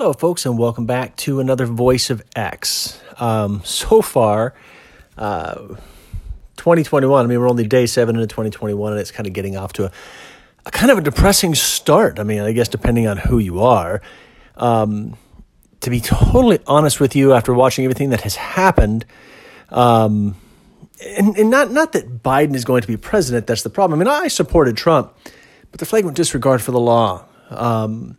Hello, folks, and welcome back to another Voice of X. Um, so far, uh, 2021, I mean, we're only day seven into 2021, and it's kind of getting off to a, a kind of a depressing start. I mean, I guess depending on who you are. Um, to be totally honest with you, after watching everything that has happened, um, and, and not, not that Biden is going to be president, that's the problem. I mean, I supported Trump, but the flagrant disregard for the law. Um,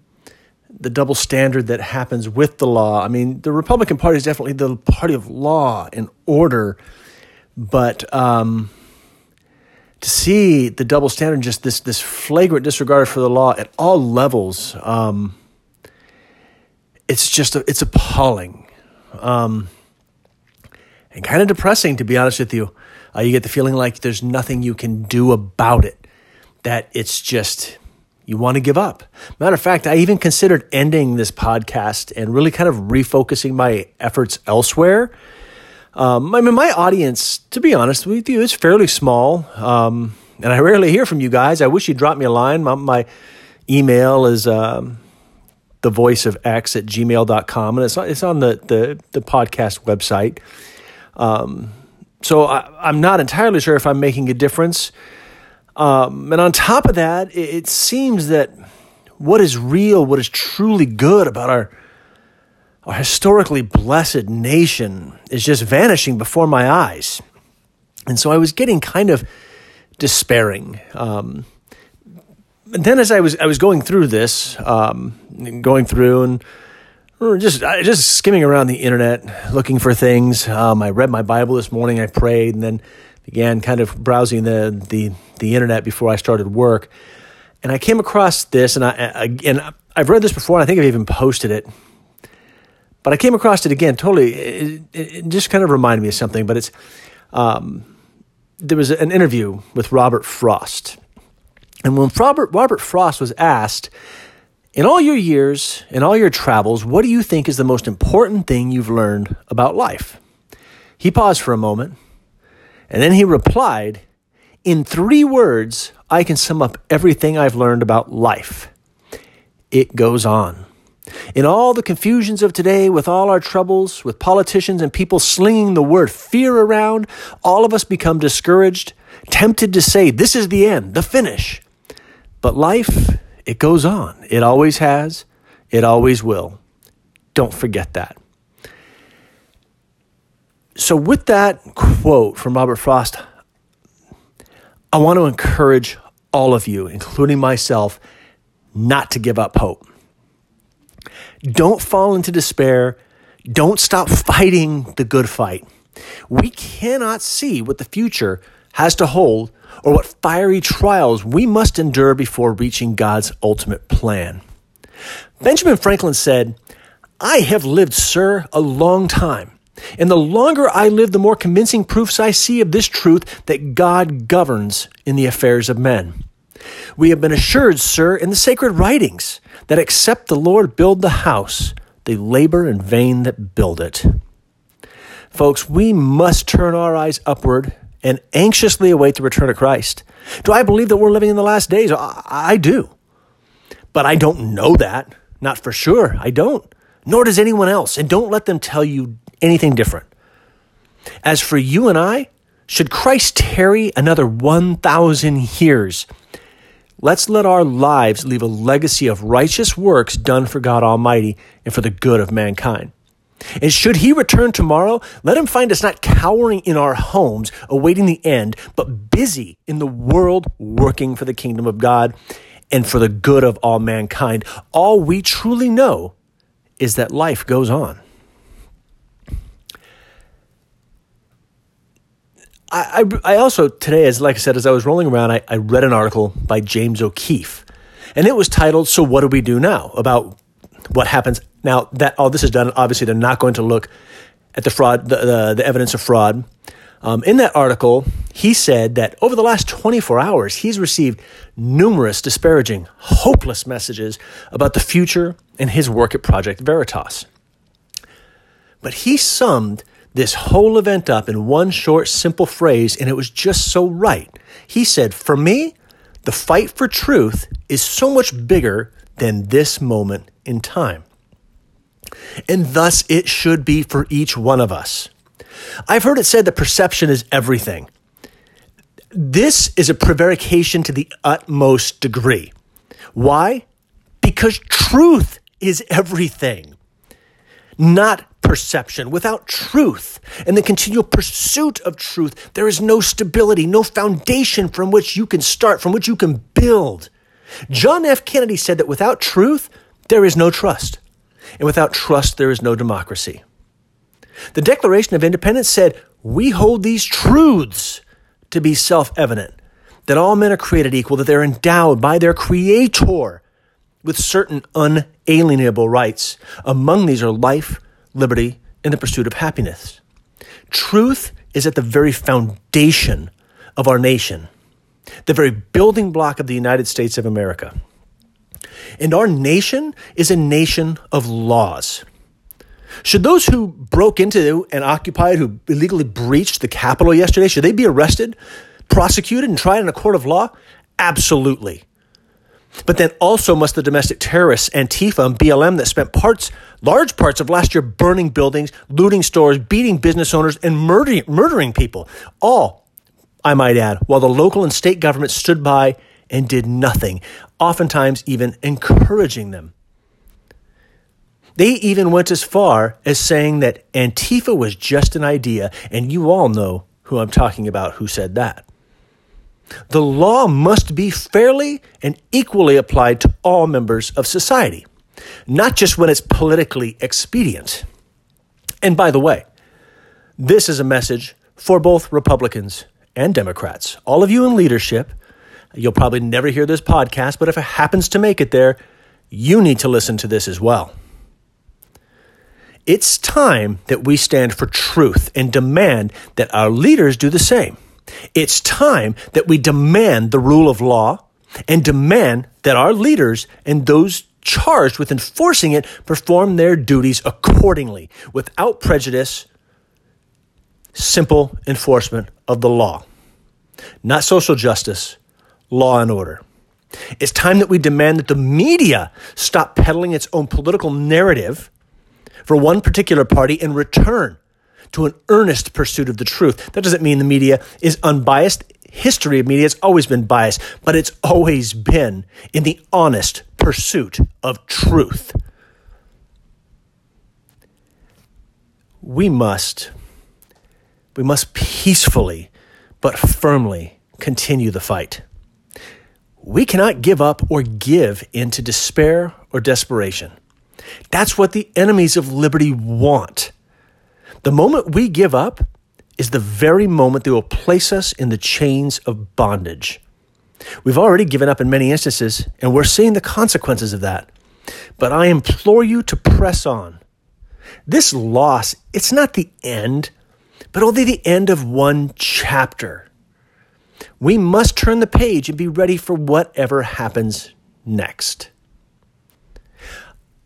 the double standard that happens with the law. I mean, the Republican Party is definitely the party of law and order, but um, to see the double standard, just this this flagrant disregard for the law at all levels, um, it's just a, it's appalling, um, and kind of depressing to be honest with you. Uh, you get the feeling like there's nothing you can do about it. That it's just you want to give up. Matter of fact, I even considered ending this podcast and really kind of refocusing my efforts elsewhere. Um, I mean, my audience, to be honest with you, is fairly small. Um, and I rarely hear from you guys. I wish you'd drop me a line. My, my email is um, the voice of X at gmail.com, and it's, it's on the, the, the podcast website. Um, so I, I'm not entirely sure if I'm making a difference. Um, and on top of that, it, it seems that what is real, what is truly good about our our historically blessed nation is just vanishing before my eyes. And so I was getting kind of despairing. Um, and then as I was I was going through this, um, going through and just just skimming around the internet looking for things. Um, I read my Bible this morning. I prayed, and then began kind of browsing the the the internet before I started work, and I came across this, and I again I've read this before, and I think I've even posted it, but I came across it again. Totally, it, it just kind of reminded me of something. But it's um, there was an interview with Robert Frost, and when Robert Robert Frost was asked. In all your years, in all your travels, what do you think is the most important thing you've learned about life? He paused for a moment and then he replied, In three words, I can sum up everything I've learned about life. It goes on. In all the confusions of today, with all our troubles, with politicians and people slinging the word fear around, all of us become discouraged, tempted to say, This is the end, the finish. But life, it goes on. It always has, it always will. Don't forget that. So, with that quote from Robert Frost, I want to encourage all of you, including myself, not to give up hope. Don't fall into despair. Don't stop fighting the good fight. We cannot see what the future has to hold or what fiery trials we must endure before reaching God's ultimate plan. Benjamin Franklin said, I have lived, sir, a long time and the longer I live, the more convincing proofs I see of this truth that God governs in the affairs of men. We have been assured, sir, in the sacred writings, that except the Lord build the house, they labor in vain that build it. Folks, we must turn our eyes upward and anxiously await the return of Christ. Do I believe that we're living in the last days? I, I do. But I don't know that. Not for sure. I don't. Nor does anyone else. And don't let them tell you anything different. As for you and I, should Christ tarry another 1,000 years, let's let our lives leave a legacy of righteous works done for God Almighty and for the good of mankind. And should he return tomorrow, let him find us not cowering in our homes, awaiting the end, but busy in the world working for the kingdom of God and for the good of all mankind. All we truly know is that life goes on. I, I, also today, as like I said, as I was rolling around, I, I read an article by James O'Keefe, and it was titled "So What Do We Do Now?" about what happens now that all this is done. Obviously, they're not going to look at the fraud, the, the, the evidence of fraud. Um, in that article, he said that over the last 24 hours, he's received numerous disparaging, hopeless messages about the future and his work at Project Veritas. But he summed this whole event up in one short, simple phrase, and it was just so right. He said, For me, the fight for truth is so much bigger than this moment in time. and thus it should be for each one of us. I've heard it said that perception is everything. This is a prevarication to the utmost degree. Why? Because truth is everything, not perception. Without truth and the continual pursuit of truth, there is no stability, no foundation from which you can start, from which you can build. John F. Kennedy said that without truth, there is no trust. And without trust, there is no democracy. The Declaration of Independence said, We hold these truths to be self evident that all men are created equal, that they're endowed by their Creator with certain unalienable rights. Among these are life, liberty, and the pursuit of happiness. Truth is at the very foundation of our nation, the very building block of the United States of America. And our nation is a nation of laws. Should those who broke into and occupied, who illegally breached the Capitol yesterday, should they be arrested, prosecuted, and tried in a court of law? Absolutely. But then also must the domestic terrorists, Antifa and BLM, that spent parts, large parts of last year burning buildings, looting stores, beating business owners, and murdering, murdering people. All, I might add, while the local and state governments stood by and did nothing, oftentimes even encouraging them. They even went as far as saying that Antifa was just an idea, and you all know who I'm talking about who said that. The law must be fairly and equally applied to all members of society, not just when it's politically expedient. And by the way, this is a message for both Republicans and Democrats. All of you in leadership, you'll probably never hear this podcast, but if it happens to make it there, you need to listen to this as well. It's time that we stand for truth and demand that our leaders do the same. It's time that we demand the rule of law and demand that our leaders and those charged with enforcing it perform their duties accordingly without prejudice, simple enforcement of the law. Not social justice, law and order. It's time that we demand that the media stop peddling its own political narrative for one particular party in return to an earnest pursuit of the truth. That doesn't mean the media is unbiased. History of media has always been biased, but it's always been in the honest pursuit of truth. We must, we must peacefully but firmly continue the fight. We cannot give up or give into despair or desperation. That's what the enemies of liberty want. The moment we give up is the very moment they will place us in the chains of bondage. We've already given up in many instances, and we're seeing the consequences of that. But I implore you to press on. This loss, it's not the end, but only the end of one chapter. We must turn the page and be ready for whatever happens next.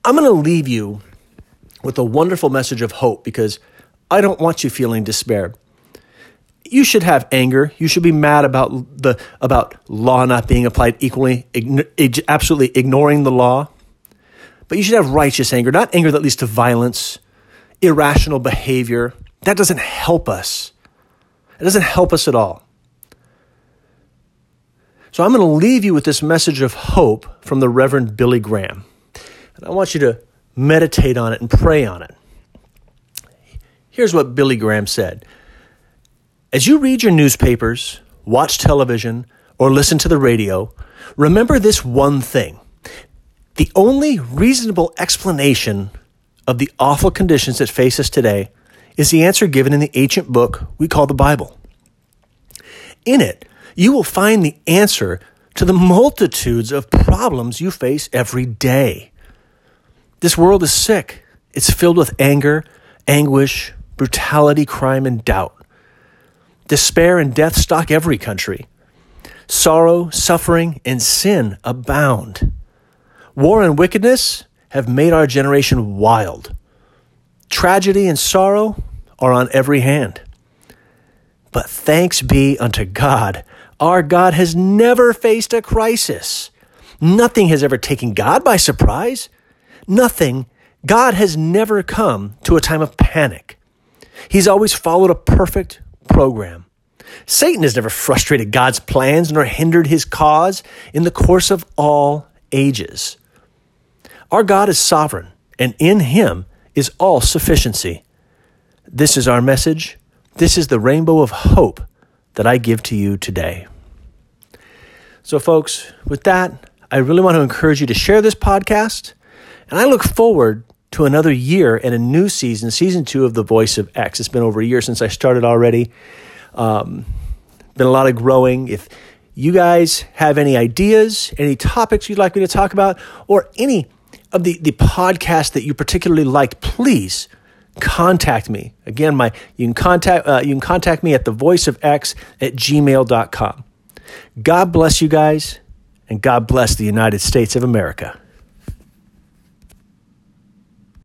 I'm going to leave you with a wonderful message of hope because I don't want you feeling despair. You should have anger. You should be mad about the about law not being applied equally, ign- absolutely ignoring the law. But you should have righteous anger, not anger that leads to violence, irrational behavior. That doesn't help us. It doesn't help us at all. So I'm going to leave you with this message of hope from the Reverend Billy Graham. And I want you to meditate on it and pray on it. Here's what Billy Graham said As you read your newspapers, watch television, or listen to the radio, remember this one thing. The only reasonable explanation of the awful conditions that face us today is the answer given in the ancient book we call the Bible. In it, you will find the answer to the multitudes of problems you face every day. This world is sick. It's filled with anger, anguish, brutality, crime, and doubt. Despair and death stalk every country. Sorrow, suffering, and sin abound. War and wickedness have made our generation wild. Tragedy and sorrow are on every hand. But thanks be unto God, our God has never faced a crisis. Nothing has ever taken God by surprise. Nothing God has never come to a time of panic. He's always followed a perfect program. Satan has never frustrated God's plans nor hindered his cause in the course of all ages. Our God is sovereign, and in him is all sufficiency. This is our message. This is the rainbow of hope that I give to you today. So, folks, with that, I really want to encourage you to share this podcast, and I look forward to another year and a new season, season two of The Voice of X. It's been over a year since I started already. Um, been a lot of growing. If you guys have any ideas, any topics you'd like me to talk about, or any of the, the podcasts that you particularly liked, please contact me. Again, my you can contact uh, you can contact me at the voice of X at gmail.com. God bless you guys, and God bless the United States of America.